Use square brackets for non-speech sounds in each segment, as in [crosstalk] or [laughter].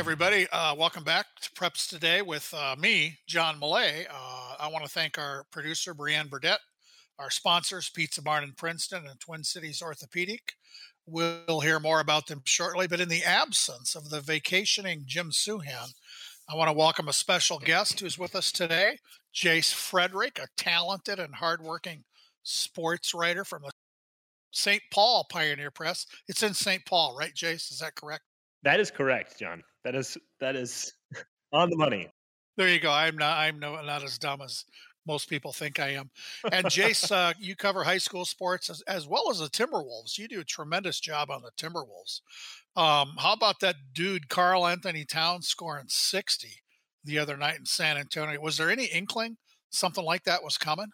everybody. Uh, welcome back to Preps Today with uh, me, John Millea. Uh, I want to thank our producer, Brianne Burdett, our sponsors, Pizza Barn in Princeton and Twin Cities Orthopedic. We'll hear more about them shortly. But in the absence of the vacationing Jim Souhan, I want to welcome a special guest who's with us today, Jace Frederick, a talented and hardworking sports writer from the St. Paul Pioneer Press. It's in St. Paul, right, Jace? Is that correct? That is correct, John. That is that is on the money. There you go. I'm not. I'm no, not as dumb as most people think I am. And Jace, [laughs] uh, you cover high school sports as, as, well as the Timberwolves. You do a tremendous job on the Timberwolves. Um, how about that dude, Karl-Anthony Towns, scoring 60 the other night in San Antonio? Was there any inkling something like that was coming?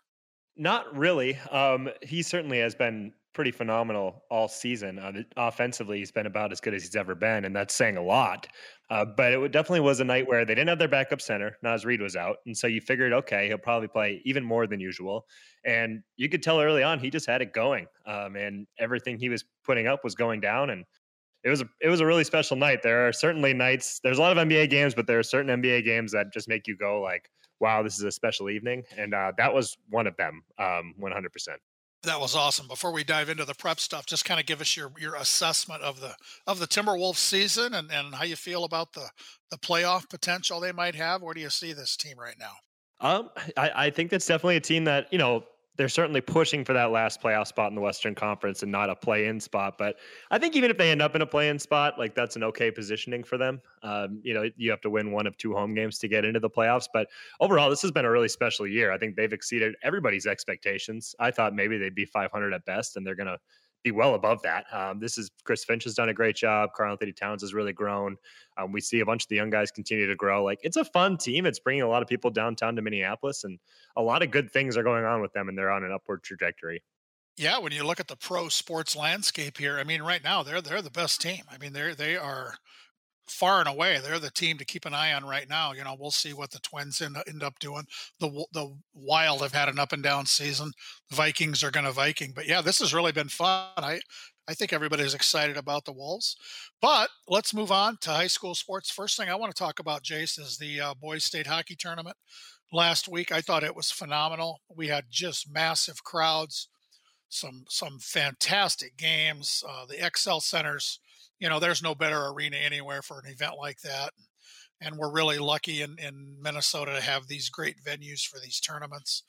Not really. Um, he certainly has been pretty phenomenal all season. Uh, offensively, he's been about as good as he's ever been, and that's saying a lot. Uh, but it definitely was a night where they didn't have their backup center. Naz Reid was out, and so you figured, okay, he'll probably play even more than usual. And you could tell early on he just had it going, um, and everything he was putting up was going down. And it was a, it was a really special night. There are certainly nights. There's a lot of NBA games, but there are certain NBA games that just make you go like, "Wow, this is a special evening," and uh, that was one of them, um, 100%. That was awesome. Before we dive into the prep stuff, just kind of give us your your assessment of the of the Timberwolves season and, and how you feel about the the playoff potential they might have. Where do you see this team right now? Um, I, I think that's definitely a team that you know they're certainly pushing for that last playoff spot in the Western Conference and not a play-in spot. But I think even if they end up in a play-in spot, like that's an okay positioning for them. Um, you know, you have to win one of two home games to get into the playoffs. But overall, this has been a really special year. I think they've exceeded everybody's expectations. I thought maybe they'd be 500 at best, and they're going to be well above that. Um, this is Chris Finch has done a great job. Karl-Anthony Towns has really grown. Um, we see a bunch of the young guys continue to grow. Like it's a fun team. It's bringing a lot of people downtown to Minneapolis, and a lot of good things are going on with them, and they're on an upward trajectory. Yeah, when you look at the pro sports landscape here, I mean, right now they're they're the best team. I mean, they're they are far and away they're the team to keep an eye on right now. You know, we'll see what the Twins end, end up doing. The the Wild have had an up and down season. The Vikings are going to Viking, but yeah, this has really been fun. I I think everybody's excited about the Wolves. But let's move on to high school sports. First thing I want to talk about, Jace, is the uh, boys state hockey tournament. Last week, I thought it was phenomenal. We had just massive crowds, some some fantastic games. Uh, the Xcel centers you know, there's no better arena anywhere for an event like that. And we're really lucky in, in Minnesota to have these great venues for these tournaments.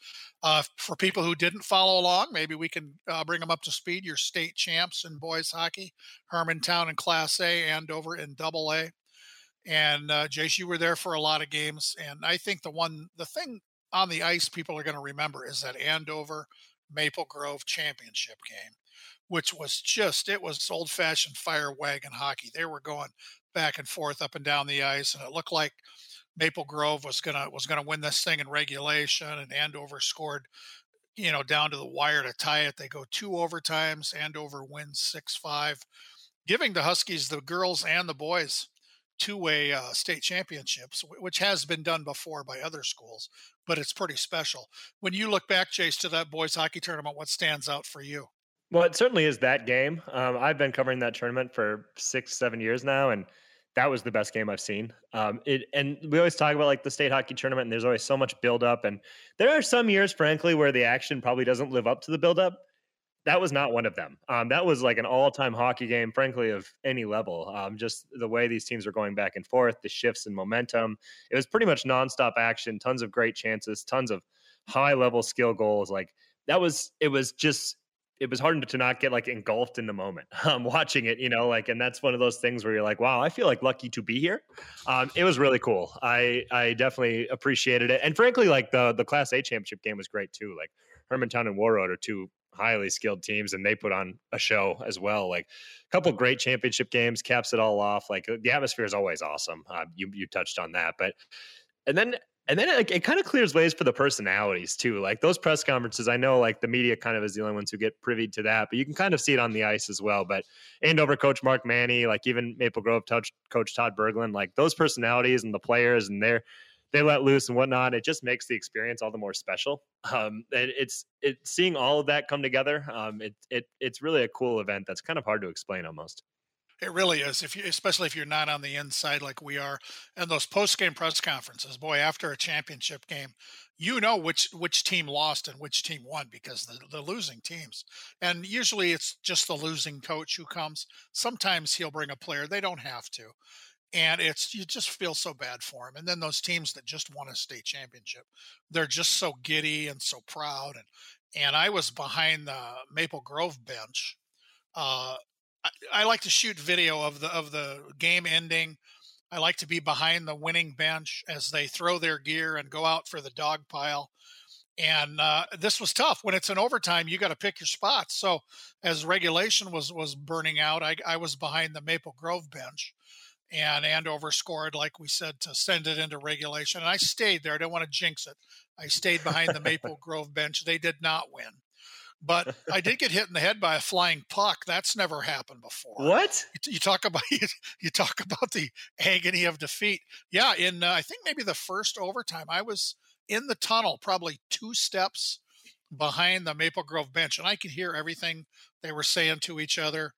Uh, for people who didn't follow along, maybe we can uh, bring them up to speed. Your state champs in boys hockey, Hermantown in Class A, Andover in Double A. And uh, Jace, you were there for a lot of games. And I think the one, the thing on the ice people are going to remember is that Andover Maple Grove championship game which was just it was old fashioned fire wagon hockey. They were going back and forth up and down the ice, and it looked like Maple Grove was gonna was gonna win this thing in regulation, and Andover scored, you know, down to the wire to tie it. They go two overtimes. Andover wins six five, giving the Huskies the girls and the boys two-way uh, state championships, which has been done before by other schools, but it's pretty special. When you look back, Jace, to that boys hockey tournament, what stands out for you? Well, it certainly is that game. Um, I've been covering that tournament for six, seven years now, and that was the best game I've seen. Um, it and we always talk about like the state hockey tournament, and there's always so much buildup, and there are some years, frankly, where the action probably doesn't live up to the buildup. That was not one of them. Um, that was like an all-time hockey game, frankly, of any level. Um, just the way these teams were going back and forth, the shifts in momentum. It was pretty much nonstop action, tons of great chances, tons of high-level skill goals. Like that was, it was just it was hard to not get like engulfed in the moment [laughs] um, watching it, you know, like, and that's one of those things where you're like, wow, I feel like lucky to be here. Um, it was really cool. I, I definitely appreciated it. And frankly, like the, the class A championship game was great too. Like Hermantown and Warroad are two highly skilled teams and they put on a show as well. Like a couple great championship games caps it all off. Like the atmosphere is always awesome. Uh, you, you touched on that, but, and then and then it, it kind of clears ways for the personalities too. Like those press conferences, I know like the media kind of is the only ones who get privy to that, but you can kind of see it on the ice as well. But Andover coach Mark Manney, like even Maple Grove coach, coach Todd Berglund, like those personalities and the players and their they let loose and whatnot. It just makes the experience all the more special. Um, it, it's it seeing all of that come together. Um, it it it's really a cool event that's kind of hard to explain almost. It really is. If you, especially if you're not on the inside like we are, and those post game press conferences, boy, after a championship game, you know which which team lost and which team won because the the losing teams, and usually it's just the losing coach who comes. Sometimes he'll bring a player; they don't have to, and it's you just feel so bad for him. And then those teams that just won a state championship, they're just so giddy and so proud. And and I was behind the Maple Grove bench. Uh, I, like to shoot video of the of the game ending. I like to be behind the winning bench as they throw their gear and go out for the dog pile. And uh, this was tough. When it's an overtime, you got to pick your spots. So as regulation was was burning out, I, I was behind the Maple Grove bench, and Andover scored, like we said, to send it into regulation. And I stayed there. I didn't want to jinx it. I stayed behind the Maple [laughs] Grove bench. They did not win. But [laughs] I did get hit in the head by a flying puck. That's never happened before. What? You, you talk about [laughs] you talk about the agony of defeat. Yeah, in uh, I think maybe the first overtime, I was in the tunnel, probably two steps behind the Maple Grove bench, and I could hear everything they were saying to each other.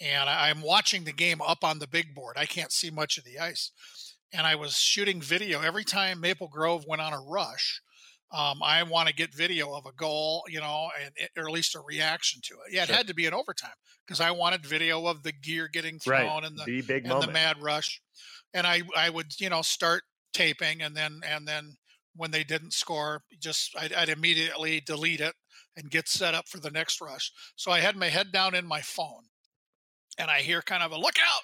And I, I'm watching the game up on the big board. I can't see much of the ice, and I was shooting video every time Maple Grove went on a rush um, I want to get video of a goal, you know, and it, or at least a reaction to it. Yeah, it sure. had to be an overtime because I wanted video of the gear getting thrown right. and the, the big and moment. the mad rush. And I I would you know start taping and then and then when they didn't score, just I'd, I'd immediately delete it and get set up for the next rush. So I had my head down in my phone, and I hear kind of a look out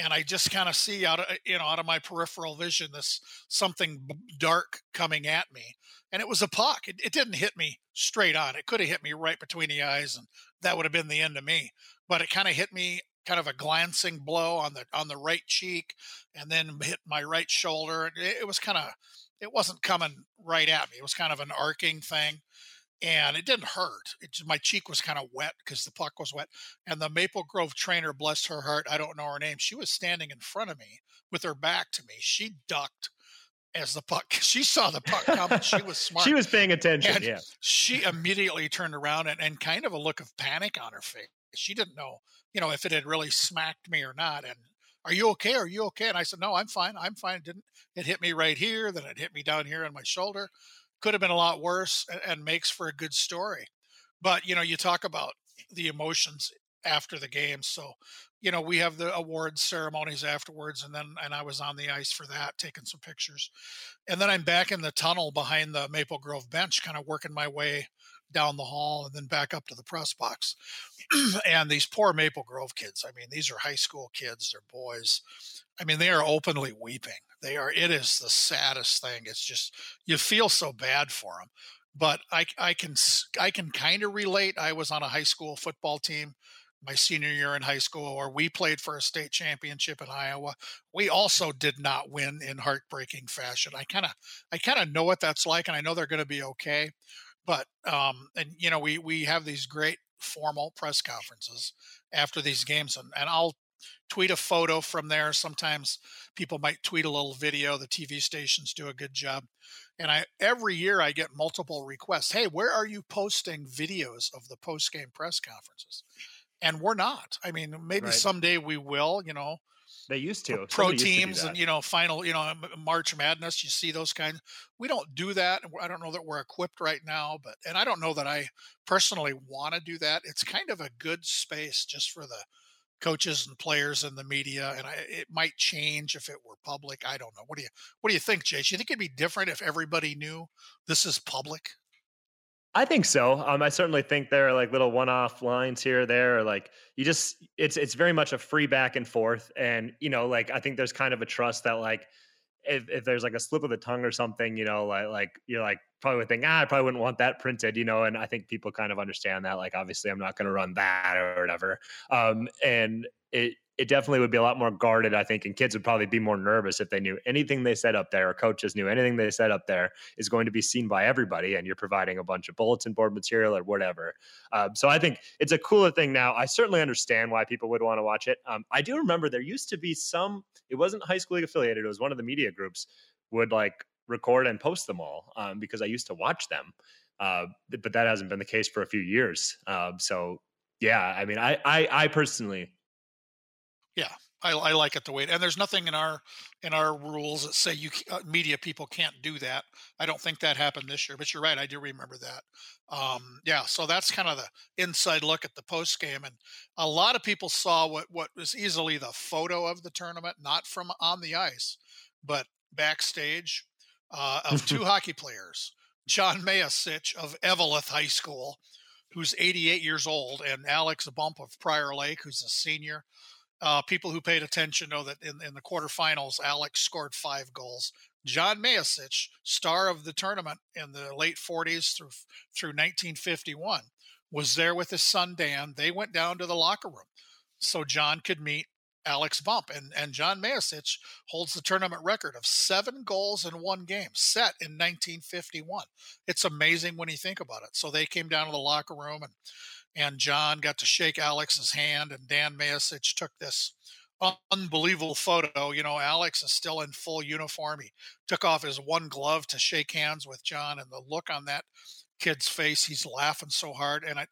and I just kind of see out of you know out of my peripheral vision this something dark coming at me, and it was a puck. It, it didn't hit me straight on. It could have hit me right between the eyes, and that would have been the end of me. But it kind of hit me, kind of a glancing blow on the on the right cheek, and then hit my right shoulder. It, it was kind of, it wasn't coming right at me. It was kind of an arcing thing, and it didn't hurt. It just, my cheek was kind of wet because the puck was wet. And the Maple Grove trainer, bless her heart, I don't know her name. She was standing in front of me with her back to me. She ducked as the puck. [laughs] She saw the puck come. She was [laughs] smart. she was paying attention. And yeah. She immediately turned around and, and kind of a look of panic on her face. She didn't know, you know, if it had really smacked me or not. And are you okay? Are you okay? And I said, no, I'm fine. I'm fine. It didn't it hit me right here? Then it hit me down here on my shoulder. Could have been a lot worse and, and makes for a good story. But you know, you talk about the emotions after the game. So you know, we have the awards ceremonies afterwards, and then and I was on the ice for that, taking some pictures, and then I'm back in the tunnel behind the Maple Grove bench, kind of working my way down the hall and then back up to the press box. [clears throat] and these poor Maple Grove kids, I mean, these are high school kids, they're boys. I mean, they are openly weeping. They are, it is the saddest thing. It's just, you feel so bad for them. But I, I can, I can kind of relate. I was on a high school football team my senior year in high school where we played for a state championship in Iowa. We also did not win in heartbreaking fashion. I kind of I kind of know what that's like and I know they're going to be okay. But um and you know we we have these great formal press conferences after these games and, and I'll tweet a photo from there. Sometimes people might tweet a little video. The TV stations do a good job. And I every year I get multiple requests. Hey, where are you posting videos of the post game press conferences? and we're not. I mean, maybe right. someday we will. You know, they used to pro Somebody teams to and you know final you know March Madness. You see those kinds. We don't do that. I don't know that we're equipped right now, but and I don't know that I personally want to do that. It's kind of a good space just for the coaches and players and the media and I, it might change if it were public i don't know what do you what do you think jay do you think it'd be different if everybody knew this is public I think so. Um, I certainly think there are like little one-off lines here or there, or like you just it's it's very much a free back and forth, and you know, like I think there's kind of a trust that like if if there's like a slip of the tongue or something, you know, like like you're like probably would think ah, I probably wouldn't want that printed, you know, and I think people kind of understand that. Like obviously, I'm not going to run that or whatever, um, and it it definitely would be a lot more guarded, I think, and kids would probably be more nervous if they knew anything they said up there, or coaches knew anything they said up there is going to be seen by everybody, and you're providing a bunch of bulletin board material or whatever. Um, so I think it's a cooler thing now. I certainly understand why people would want to watch it. Um, I do remember there used to be some. It wasn't high school league affiliated. It was one of the media groups would like record and post them all um, because I used to watch them. Uh, but that hasn't been the case for a few years. Uh, so yeah, I mean, I, I, I personally yeah, I, I, like it the way, and there's nothing in our in our rules that say you uh, media people can't do that. I don't think that happened this year, but you're right. I do remember that. Um, yeah, so that's kind of the inside look at the post game, and a lot of people saw what what was easily the photo of the tournament, not from on the ice, but backstage uh, of two [laughs] hockey players, John Mayasich of Eveleth High School, who's 88 years old, and Alex Bump of Prior Lake, who's a senior. Uh, people who paid attention know that in, in the quarterfinals, Alex scored five goals. John Mayasich, star of the tournament in the late 40s through through 1951, was there with his son Dan. They went down to the locker room so John could meet Alex Bump. And, and John Mayasich holds the tournament record of seven goals in one game, set in 1951. It's amazing when you think about it. So they came down to the locker room and and John got to shake Alex's hand, and Dan Mayasich took this unbelievable photo. You know, Alex is still in full uniform. He took off his one glove to shake hands with John, and the look on that kid's face, he's laughing so hard. And it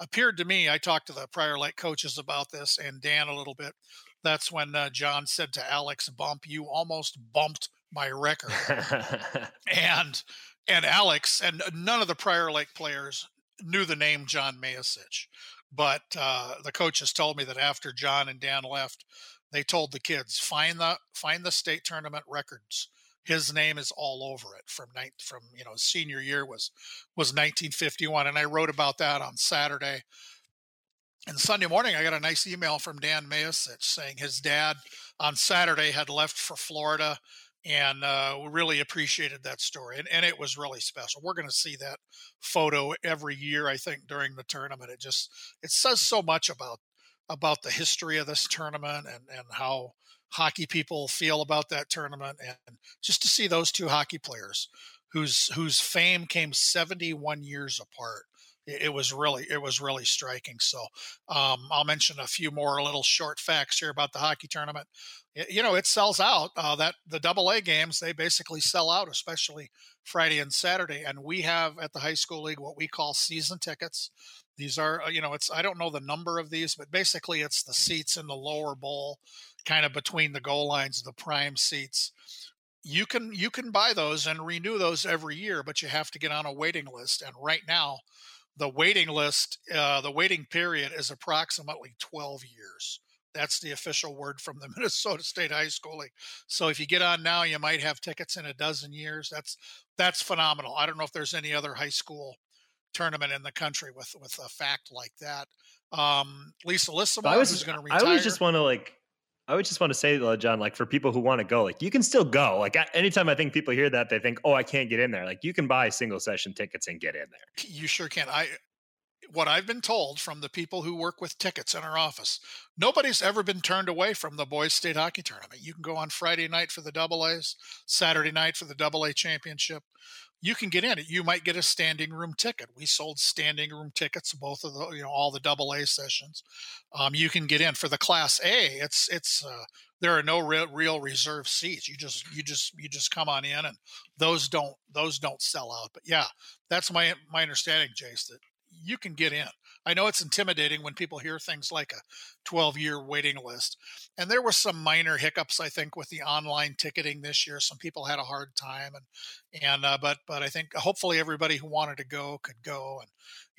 appeared to me, I talked to the Prior Lake coaches about this and Dan a little bit. That's when uh, John said to Alex Bump, "You almost bumped my record," [laughs] and and Alex and none of the Prior Lake players knew the name John Mayasich, but uh, the coaches told me that after John and Dan left, they told the kids find the find the state tournament records. His name is all over it from night from you know senior year was was 1951, and I wrote about that on Saturday. And Sunday morning, I got a nice email from Dan Mayasich saying his dad on Saturday had left for Florida and uh, really appreciated that story. And, and it was really special. We're going to see that photo every year, I think, during the tournament. It just it says so much about about the history of this tournament and and how hockey people feel about that tournament, and just to see those two hockey players whose whose fame came 71 years apart it was really it was really striking. So um, I'll mention a few more little short facts here about the hockey tournament. You know, it sells out. Uh, that the Double A games they basically sell out, especially Friday and Saturday. And we have at the high school league what we call season tickets. These are uh, you know it's I don't know the number of these, but basically it's the seats in the lower bowl, kind of between the goal lines, the prime seats you can you can buy those and renew those every year but you have to get on a waiting list and right now the waiting list, uh, the waiting period is approximately 12 years. That's the official word from the [laughs] Minnesota State High School League. So if you get on now, you might have tickets in a dozen years. That's that's phenomenal. I don't know if there's any other high school tournament in the country with with a fact like that. Um, Lisa Lissimore, I was going to retire. I always just want to like I would just want to say, John, like for people who want to go, like you can still go. Like anytime I think people hear that, they think, "Oh, I can't get in there." Like you can buy single session tickets and get in there. You sure can. I what I've been told from the people who work with tickets in our office, nobody's ever been turned away from the boys state hockey tournament. You can go on Friday night for the double A's, Saturday night for the double A championship you can get in. You might get a standing room ticket. We sold standing room tickets, both of the, you know, all the double A sessions. Um, you can get in for the class A. It's, it's, uh, there are no real, real reserve seats. You just, you just, you just come on in and those don't, those don't sell out. But yeah, that's my, my understanding, Jace, that you can get in. I know it's intimidating when people hear things like a 12 year waiting list. And there were some minor hiccups, I think, with the online ticketing this year. Some people had a hard time, and and uh, but but I think hopefully everybody who wanted to go could go. And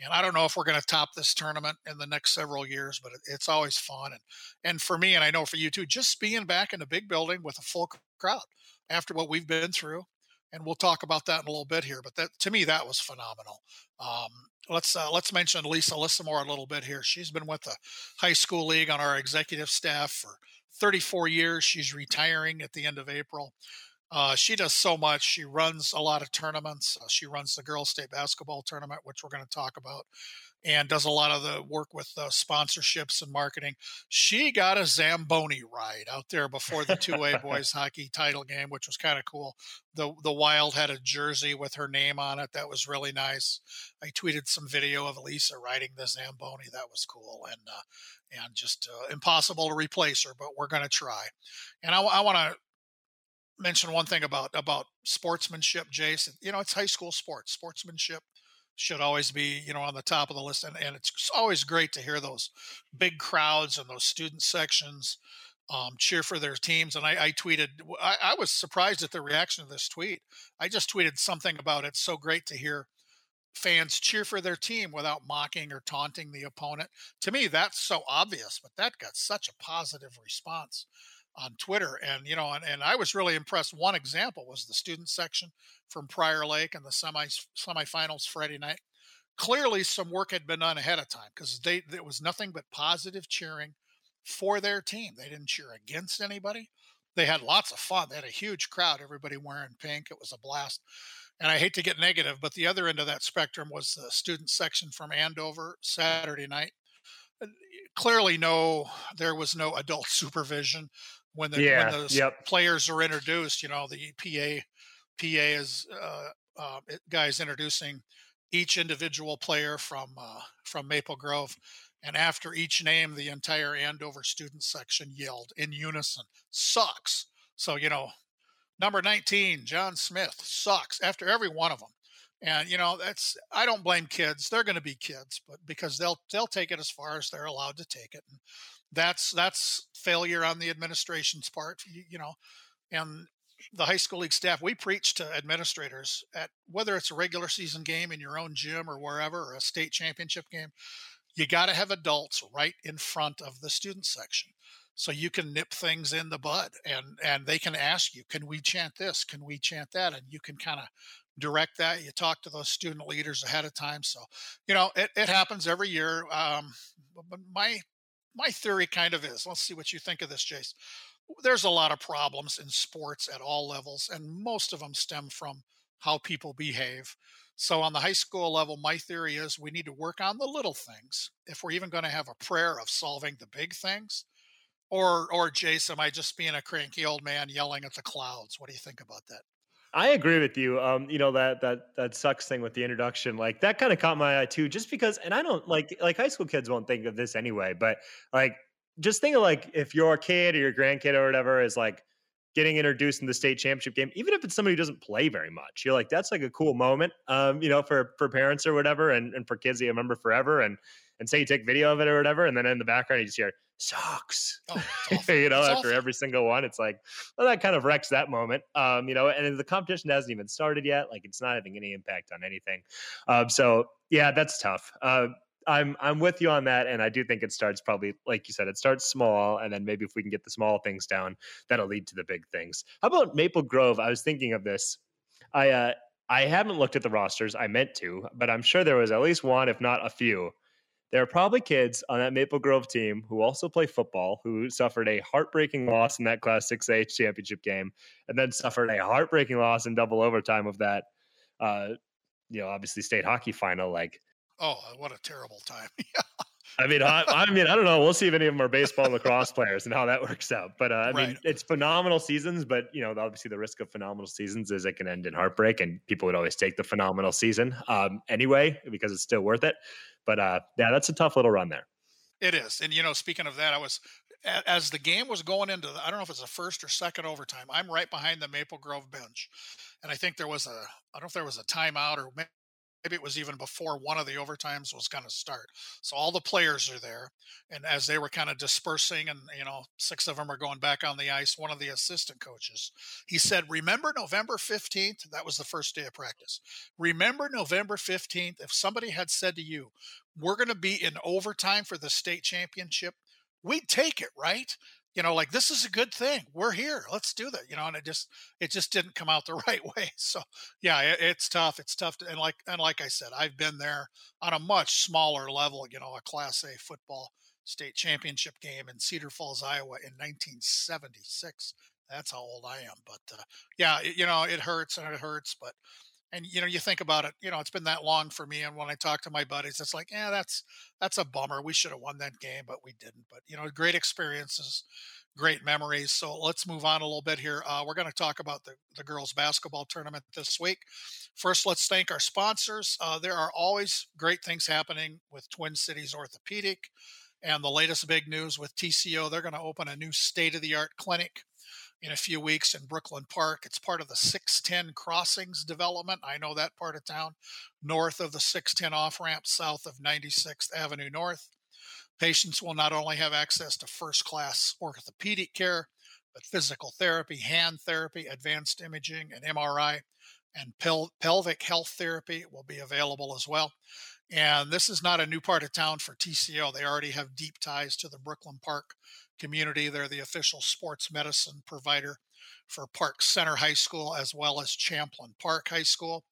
and I don't know if we're going to top this tournament in the next several years, but it, it's always fun. And and for me, and I know for you too, just being back in a big building with a full crowd after what we've been through and we'll talk about that in a little bit here. But that to me, that was phenomenal. Um, let's uh, let's mention Lisa Lissimore a little bit here. She's been with the high school league on our executive staff for 34 years. She's retiring at the end of April. Uh, she does so much. She runs a lot of tournaments. Uh, she runs the girls' state basketball tournament, which we're going to talk about and does a lot of the work with uh, sponsorships and marketing. She got a Zamboni ride out there before the 2A [laughs] boys hockey title game, which was kind of cool. The the Wild had a jersey with her name on it. That was really nice. I tweeted some video of Lisa riding the Zamboni. That was cool and uh, and just uh, impossible to replace her, but we're going to try. And I, I want to mention one thing about about sportsmanship, Jason. You know, it's high school sports. Sportsmanship should always be you know on the top of the list and, and it's always great to hear those big crowds and those student sections um, cheer for their teams. And I, I tweeted, I, I, was surprised at the reaction to this tweet. I just tweeted something about it's so great to hear fans cheer for their team without mocking or taunting the opponent. To me, that's so obvious, but that got such a positive response on Twitter. And, you know, and, and I was really impressed. One example was the student section from Prior Lake and the semi semifinals Friday night. Clearly, some work had been done ahead of time because they there was nothing but positive cheering for their team. They didn't cheer against anybody. They had lots of fun. They had a huge crowd, everybody wearing pink. It was a blast. And I hate to get negative, but the other end of that spectrum was the student section from Andover Saturday night. Uh, clearly, no, there was no adult [laughs] supervision when the, yeah, when the yep. players are introduced. You know, the PA PA is uh, uh, guys introducing each individual player from uh, from Maple Grove and after each name, the entire Andover student section yelled in unison, sucks. So, you know, number 19, John Smith, sucks after every one of them. And, you know, that's, I don't blame kids. They're going to be kids, but because they'll, they'll take it as far as they're allowed to take it. And that's, that's failure on the administration's part, you, you know, and the high school league staff, we preach to administrators at whether it's a regular season game in your own gym or wherever, or a state championship game, you got to have adults right in front of the student section so you can nip things in the bud and and they can ask you can we chant this? Can we chant that? And you can kind of direct that you talk to those student leaders ahead of time so you know it, it happens every year um, my my theory kind of is let's see what you think of this jace there's a lot of problems in sports at all levels and most of them stem from how people behave so, on the high school level, my theory is we need to work on the little things if we're even going to have a prayer of solving the big things. Or, or Jace, am I just being a cranky old man yelling at the clouds? What do you think about that? I agree with you. Um, you know that that that sucks thing with the introduction, like that kind of caught my eye too. Just because, and I don't like like high school kids won't think of this anyway, but like just think of like if your kid or your grandkid or whatever is like getting introduced in the state championship game, even if it's somebody who doesn't play very much, you're like, that's like a cool moment, um, you know, for for parents or whatever, and, and for kids that you remember forever. And and say you take video of it or whatever, and then in the background you just hear sucks. Oh, [laughs] you know, it's after awful. every single one, it's like, well, that kind of wrecks that moment. Um, you know, and the competition hasn't even started yet. Like it's not having any impact on anything. Um, so yeah, that's tough. Uh, I'm I'm with you on that, and I do think it starts probably like you said, it starts small, and then maybe if we can get the small things down, that'll lead to the big things. How about Maple Grove? I was thinking of this. I uh, I haven't looked at the rosters. I meant to, but I'm sure there was at least one, if not a few. There are probably kids on that Maple Grove team who also play football who suffered a heartbreaking loss in that Class 6A championship game, and then suffered a heartbreaking loss in double overtime of that. Uh, you know, obviously state hockey final. Like Oh, what a terrible time. [laughs] I mean, I, I, mean, I don't know. We'll see if any of them are baseball and lacrosse players and how that works out. But uh, I right. mean, it's phenomenal seasons. But you know, obviously, the risk of phenomenal seasons is it can end in heartbreak, and people would always take the phenomenal season um, anyway because it's still worth it. But uh, yeah, that's a tough little run there. It is, and you know, speaking of that, I was as the game was going into the, I don't know if it's the first or second overtime. I'm right behind the Maple Grove bench, and I think there was a I don't know if there was a timeout or maybe it was even before one of the overtimes was going to start. So all the players are there, and as they were kind of dispersing, and you know, six of them are going back on the ice. One of the assistant coaches, he said, "Remember November fifteenth? That was the first day of practice. Remember November fifteenth? If somebody had said to you, "We're going to be in overtime for the state championship," we'd take it, right? You know like this is a good thing. We're here. Let's do that you know and it just it just didn't come out the [laughs] right way. So yeah it, it's tough. It's tough to, and like and like i said i've been there on a much smaller level you know a class a football state championship game in cedar falls iowa in 1976 that's how old i am but uh, yeah it, you know it hurts and it hurts but and you know you think about it you know it's been that long for me and when i talk to my buddies it's like yeah that's that's a bummer we should have won that game but we didn't but you know great experiences great memories so let's move on a little bit here uh, we're going to talk about the, the girls basketball tournament this week. First let's thank our sponsors uh, there are always great things happening with twin cities orthopedic and the latest big news with tco they're going to open a new state-of-the-art clinic in a few weeks in Brooklyn Park. It's part of the 610 Crossings development. I know that part of town, north of the 610 off ramp, south of 96th Avenue North. Patients will not only have access to first class orthopedic care, but physical therapy, hand therapy, advanced imaging, and MRI, and pel- pelvic health therapy will be available as well. And this is not a new part of town for TCO. They already have deep ties to the Brooklyn Park community. They're the official sports medicine provider for Park Center High School as well as Champlin Park High School.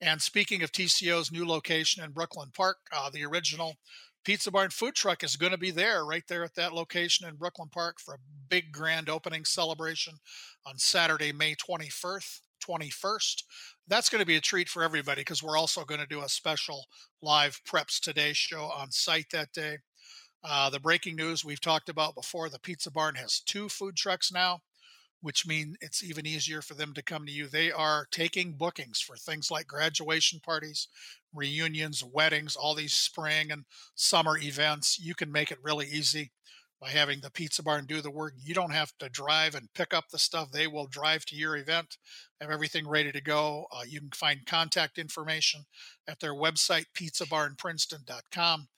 And speaking of TCO's new location in Brooklyn Park, uh, the original Pizza Barn food truck is going to be there right there at that location in Brooklyn Park for a big grand opening celebration on Saturday, May 21st. 21st. That's going to be a treat for everybody because we're also going to do a special live Preps Today show on site that day. Uh, the breaking news we've talked about before the Pizza Barn has two food trucks now which mean it's even easier for them to come to you. They are taking bookings for things like graduation parties, reunions, weddings, all these spring and summer events. You can make it really easy by having the pizza barn do the work. You don't have to drive and pick up the stuff. They will drive to your event, have everything ready to go. Uh, you can find contact information at their website, pizzabarnprinceton.com,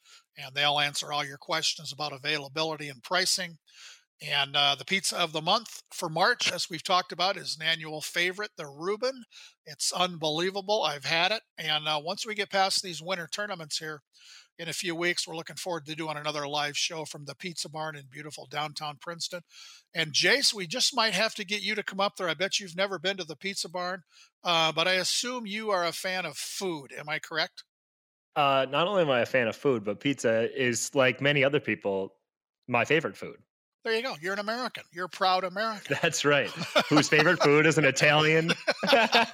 and they'll answer all your questions about availability and pricing. And uh, the pizza of the month for March, as we've talked about, is an annual favorite, the Reuben. It's unbelievable. I've had it. And uh, once we get past these winter tournaments here in a few weeks, we're looking forward to doing another live show from the Pizza Barn in beautiful downtown Princeton. And Jace, we just might have to get you to come up there. I bet you've never been to the Pizza Barn, uh, but I assume you are a fan of food. Am I correct? Uh, not only am I a fan of food, but pizza is like many other people, my favorite food. There you go. You're an American. You're a proud [laughs] American. That's right. Whose favorite [laughs] food is an Italian? [laughs] yeah,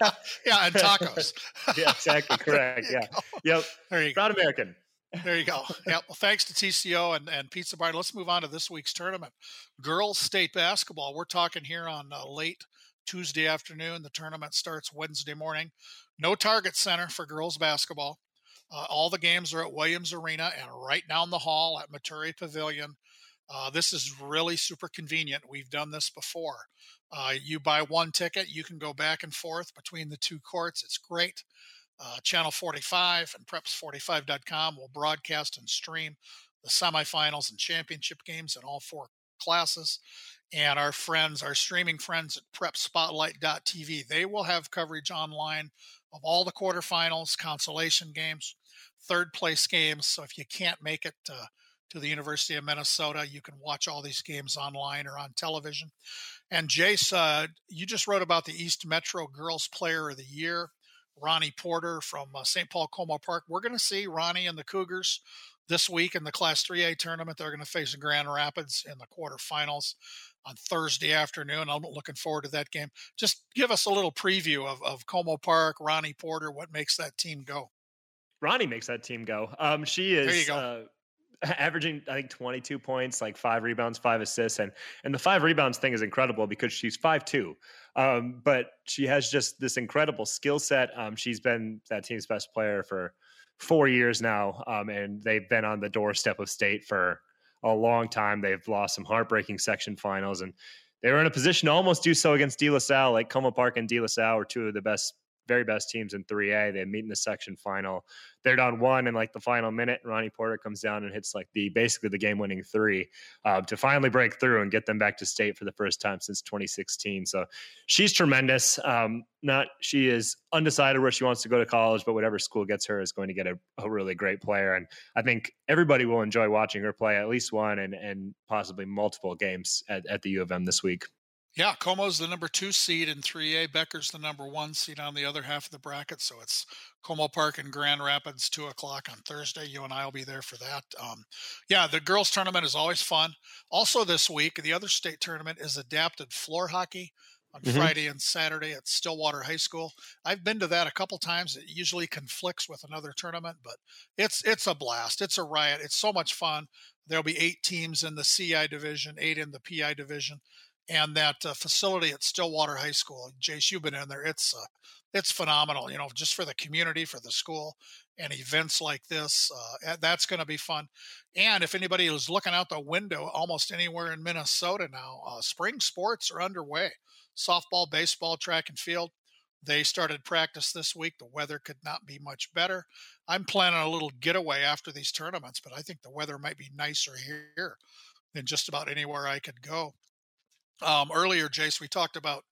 and tacos. yeah, exactly. Correct. Yeah. Go. Yep. There you proud go. American. There you go. Yeah. Well, thanks to TCO and, and Pizza Barn. Let's move on to this week's tournament. Girls state basketball. We're talking here on uh, late Tuesday afternoon. The tournament starts Wednesday morning. No target center for girls basketball. Uh, all the games are at Williams Arena and right down the hall at Maturi Pavilion. Uh, this is really super convenient. We've done this before. Uh, you buy one ticket, you can go back and forth between the two courts. It's great. Uh, Channel 45 and preps45.com will broadcast and stream the semifinals and championship games in all four classes. And our friends, our streaming friends at prepspotlight.tv, they will have coverage online of all the quarterfinals, consolation games, third place games. So if you can't make it, uh, to the University of Minnesota. You can watch all these games online or on television. And Jace, uh, you just wrote about the East Metro Girls Player of the Year, Ronnie Porter from uh, St. Paul Como Park. We're going to see Ronnie and the Cougars this week in the Class 3A tournament. They're going to face Grand Rapids in the quarterfinals on Thursday afternoon. I'm looking forward to that game. Just give us a little preview of, of Como Park, Ronnie Porter, what makes that team go. Ronnie makes that team go. Um, she is. There you go. Uh, [laughs] averaging I think 22 points, like five rebounds, five assists, and and the five rebounds thing is incredible because she's five two, um, but she has just this incredible skill set. Um, she's been that team's best player for four years now, um, and they've been on the doorstep of state for a long time. They've lost some heartbreaking section finals, and they were in a position to almost do so against De La Salle. Like Como Park and De La Salle are two of the best very best teams in 3A. They meet in the section final. They're down one in like the final minute. Ronnie Porter comes down and hits like the basically the game winning three uh, to finally break through and get them back to state for the first time since 2016. So she's tremendous. Um, not she is undecided where she wants to go to college, but whatever school gets her is going to get a, a really great player. And I think everybody will enjoy watching her play at least one and and possibly multiple games at, at the U of M this week. Yeah, Como's the number two seed in 3A. Becker's the number one seed on the other half of the bracket. So it's Como Park and Grand Rapids, two o'clock on Thursday. You and I will be there for that. Um, yeah, the girls' tournament is always fun. Also, this week, the other state tournament is adapted floor hockey on mm-hmm. Friday and Saturday at Stillwater High School. I've been to that a couple times. It usually conflicts with another tournament, but it's it's a blast. It's a riot. It's so much fun. There'll be eight teams in the CI division, eight in the PI division and that uh, facility at Stillwater High School. Jace, you've been in there. It's uh, it's phenomenal. You know, just for the community, for the school, and events like this. Uh, that's going to be fun. And if anybody is looking out the window, almost anywhere in Minnesota now, uh, spring sports are underway. Softball, baseball, track and field. They started practice this week. The weather could not be much better. I'm planning a little getaway after these tournaments, but I think the weather might be nicer here than just about anywhere I could go. Um, earlier, Jace, we talked about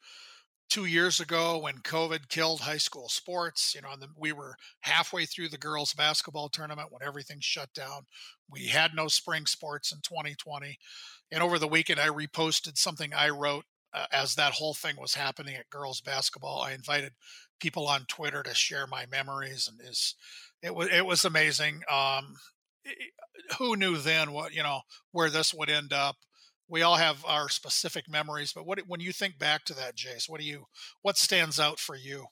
two years ago when COVID killed high school sports. You know, the, we were halfway through the girls' basketball tournament when everything shut down. We had no spring sports in 2020. And over the weekend, I reposted something I wrote uh, as that whole thing was happening at girls' basketball. I invited people on Twitter to share my memories, and is it was it was amazing. Um, who knew then what you know where this would end up? We all have our specific memories, but what when you think back to that, Jace, what do you what stands out for you?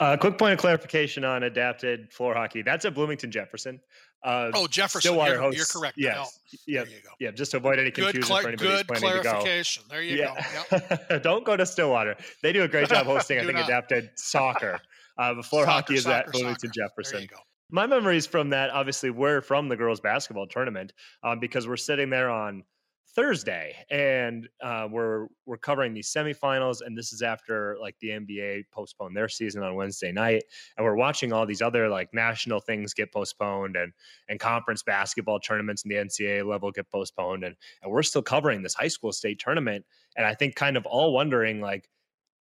A uh, quick point of clarification on adapted floor hockey. That's at Bloomington Jefferson. Uh, oh, Jefferson. Stillwater you're, hosts, you're correct. Yes. No, yeah. Yeah. Just to avoid any confusion good, cl- for anybody good planning clarification. To go. There you yeah. go. Yep. [laughs] Don't go to Stillwater. They do a great job [laughs] hosting. I think not. adapted soccer. [laughs] Uh, but floor soccer, hockey is soccer, at Bloomington soccer. Jefferson. My memories from that obviously were from the girls basketball tournament um, because we're sitting there on Thursday, and uh, we're we're covering these semifinals, and this is after like the NBA postponed their season on Wednesday night, and we're watching all these other like national things get postponed, and and conference basketball tournaments in the NCAA level get postponed, and and we're still covering this high school state tournament, and I think kind of all wondering like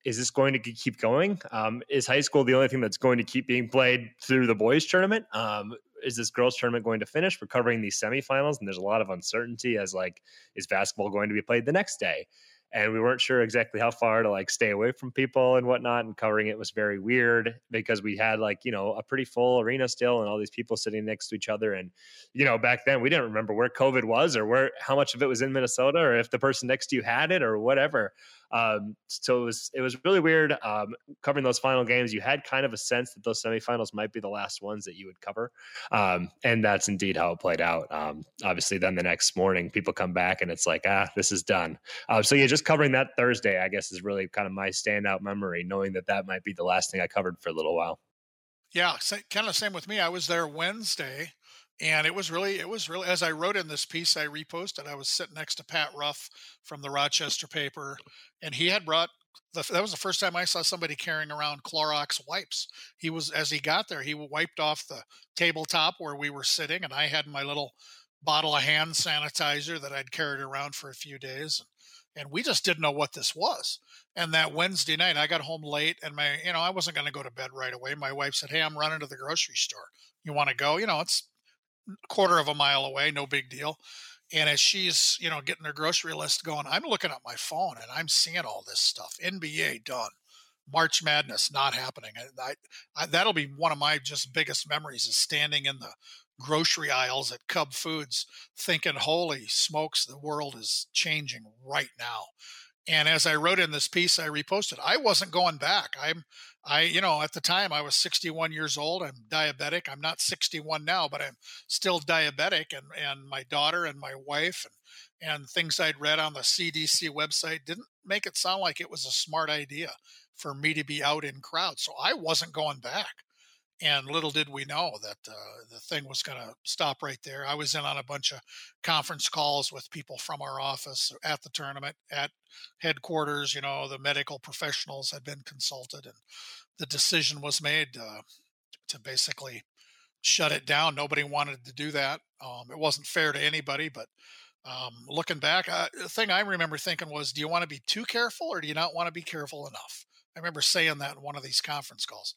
is this going to keep going? Um, is high school the only thing that's going to keep being played through the boys tournament? Um, is this girls tournament going to finish? We're covering these semifinals, and there's a lot of uncertainty as like, is basketball going to be played the next day? And we weren't sure exactly how far to like stay away from people and whatnot. And covering it was very weird because we had like, you know, a pretty full arena still and all these people sitting next to each other. And, you know, back then we didn't remember where COVID was or where how much of it was in Minnesota or if the person next to you had it or whatever. Um, so it was it was really weird um, covering those final games. You had kind of a sense that those semifinals might be the last ones that you would cover, um, and that's indeed how it played out. Um, obviously, then the next morning, people come back and it's like, ah, this is done. Uh, so yeah, just covering that Thursday, I guess, is really kind of my standout memory, knowing that that might be the last thing I covered for a little while. Yeah, kind of same with me. I was there Wednesday and it was really it was really as i wrote in this piece i reposted i was sitting next to pat ruff from the rochester paper and he had brought the, that was the first time i saw somebody carrying around clorox wipes he was as he got there he wiped off the tabletop where we were sitting and i had my little bottle of hand sanitizer that i'd carried around for a few days and, and we just didn't know what this was and that wednesday night i got home late and my you know i wasn't going to go to bed right away my wife said hey i'm running to the grocery store you want to go you know it's a quarter of a mile away, no big deal. And as she's, you know, getting her grocery list going, I'm looking at my phone and I'm seeing all this stuff. NBA done. March Madness not happening. I, I, that'll be one of my just biggest memories is standing in the grocery aisles at Cub Foods thinking, holy smokes, the world is changing right now. And as I wrote in this piece, I reposted, I wasn't going back. I'm I, you know, at the time I was 61 years old. I'm diabetic. I'm not 61 now, but I'm still diabetic. And, and my daughter and my wife and, and things I'd read on the CDC website didn't make it sound like it was a smart idea for me to be out in crowds. So I wasn't going back. And little did we know that uh, the thing was going to stop right there. I was in on a bunch of conference calls with people from our office at the tournament, at headquarters. You know, the medical professionals had been consulted, and the decision was made uh, to basically shut it down. Nobody wanted to do that. Um, it wasn't fair to anybody, but um, looking back, uh, the thing I remember thinking was, do you want to be too careful or do you not want to be careful enough? I remember saying that in one of these conference calls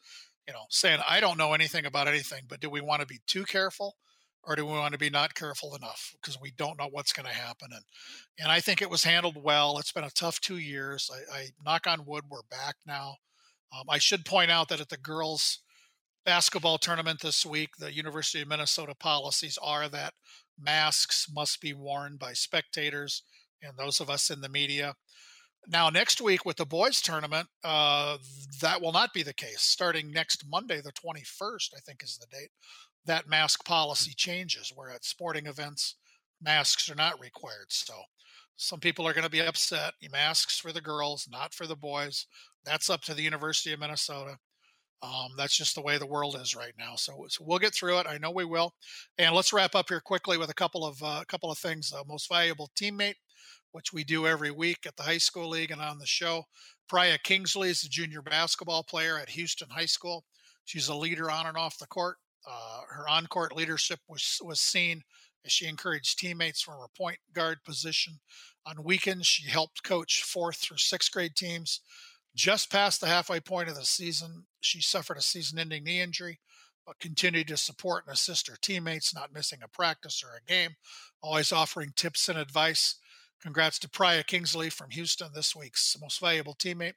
you know, saying, I don't know anything about anything, but do we want to be too careful or do we want to be not careful enough because we don't know what's going to happen? And, and I think it was handled well. It's been a tough two years. I, I knock on wood, we're back now. Um, I should point out that at the girls' basketball tournament this week, the University of Minnesota policies are that masks must be worn by spectators and those of us in the media. Now, next week with the boys tournament, uh, that will not be the case. Starting next Monday, the 21st, I think is the date, that mask policy changes, where at sporting events, masks are not required. So some people are going to be upset. Masks for the girls, not for the boys. That's up to the University of Minnesota. Um, that's just the way the world is right now. So, so, we'll get through it. I know we will. And let's wrap up here quickly with a couple of uh, a couple of things. Uh, most valuable teammate which we do every week at the high school league and on the show. Priya Kingsley is a junior basketball player at Houston High School. She's a leader on and off the court. Uh, her on-court leadership was was seen as she encouraged teammates from her point guard position. On weekends, she helped coach fourth through sixth grade teams. Just past the halfway point of the season, she suffered a season-ending knee injury, but continued to support and assist her teammates, not missing a practice or a game, always offering tips and advice. Congrats to Priya Kingsley from Houston, this week's most valuable teammate.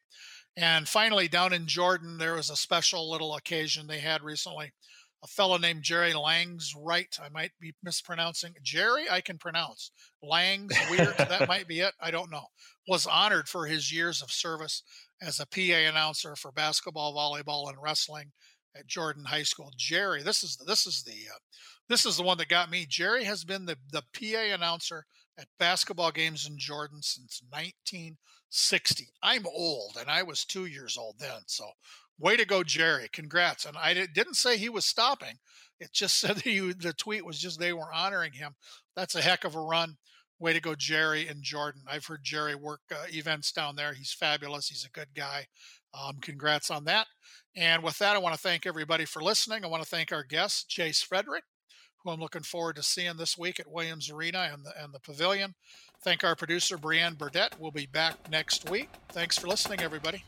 And finally, down in Jordan, there was a special little occasion they had recently a fellow named Jerry Langs Right. I might be mispronouncing Jerry. I can pronounce Langs Weird. that [laughs] might be it. I don't know. Was honored for his years of service as a PA announcer for basketball, volleyball, and wrestling at Jordan High School. Jerry, this is this is the uh, this is the one that got me. Jerry has been the the PA announcer at basketball games in Jordan since 1960. I'm old, and I was two years old then. So way to go, Jerry. Congrats. And I didn't say he was stopping. It just [laughs] said that he, the tweet was just they were honoring him. That's a heck of a run. Way to go, Jerry and Jordan. I've heard Jerry work uh, events down there. He's fabulous. He's a good guy. Um, congrats on that. And with that, I want to thank everybody for listening. I want to thank our guest, Jace Frederick, who I'm looking forward to seeing this week at Williams Arena and the, and the Pavilion. Thank our producer, Brianne Burdett. We'll be back next week. Thanks for listening, everybody.